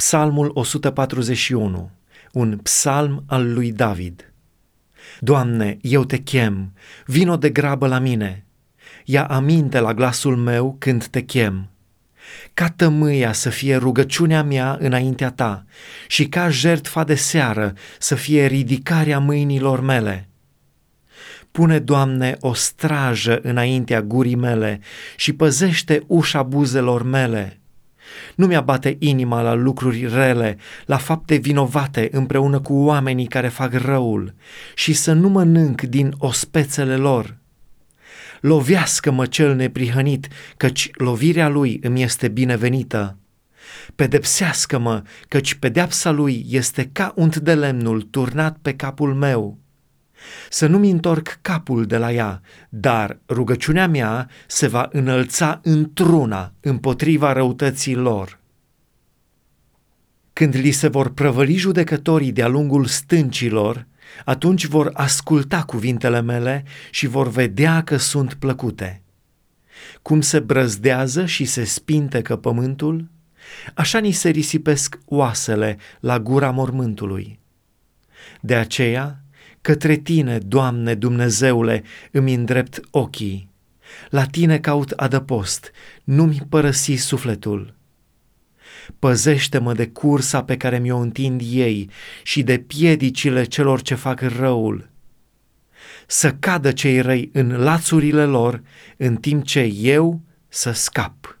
Psalmul 141, un psalm al lui David. Doamne, eu te chem, vino de grabă la mine. Ia aminte la glasul meu când te chem. Ca tămâia să fie rugăciunea mea înaintea ta și ca jertfa de seară să fie ridicarea mâinilor mele. Pune, Doamne, o strajă înaintea gurii mele și păzește ușa buzelor mele nu mi-abate inima la lucruri rele, la fapte vinovate împreună cu oamenii care fac răul și să nu mănânc din ospețele lor. Lovească-mă cel neprihănit, căci lovirea lui îmi este binevenită. Pedepsească-mă, căci pedeapsa lui este ca unt de lemnul turnat pe capul meu să nu-mi întorc capul de la ea, dar rugăciunea mea se va înălța într-una împotriva răutății lor. Când li se vor prăvăli judecătorii de-a lungul stâncilor, atunci vor asculta cuvintele mele și vor vedea că sunt plăcute. Cum se brăzdează și se spintecă pământul, așa ni se risipesc oasele la gura mormântului. De aceea, Către tine, Doamne Dumnezeule, îmi îndrept ochii. La tine caut adăpost, nu-mi părăsi sufletul. Păzește-mă de cursa pe care mi-o întind ei și de piedicile celor ce fac răul. Să cadă cei răi în lațurile lor, în timp ce eu să scap.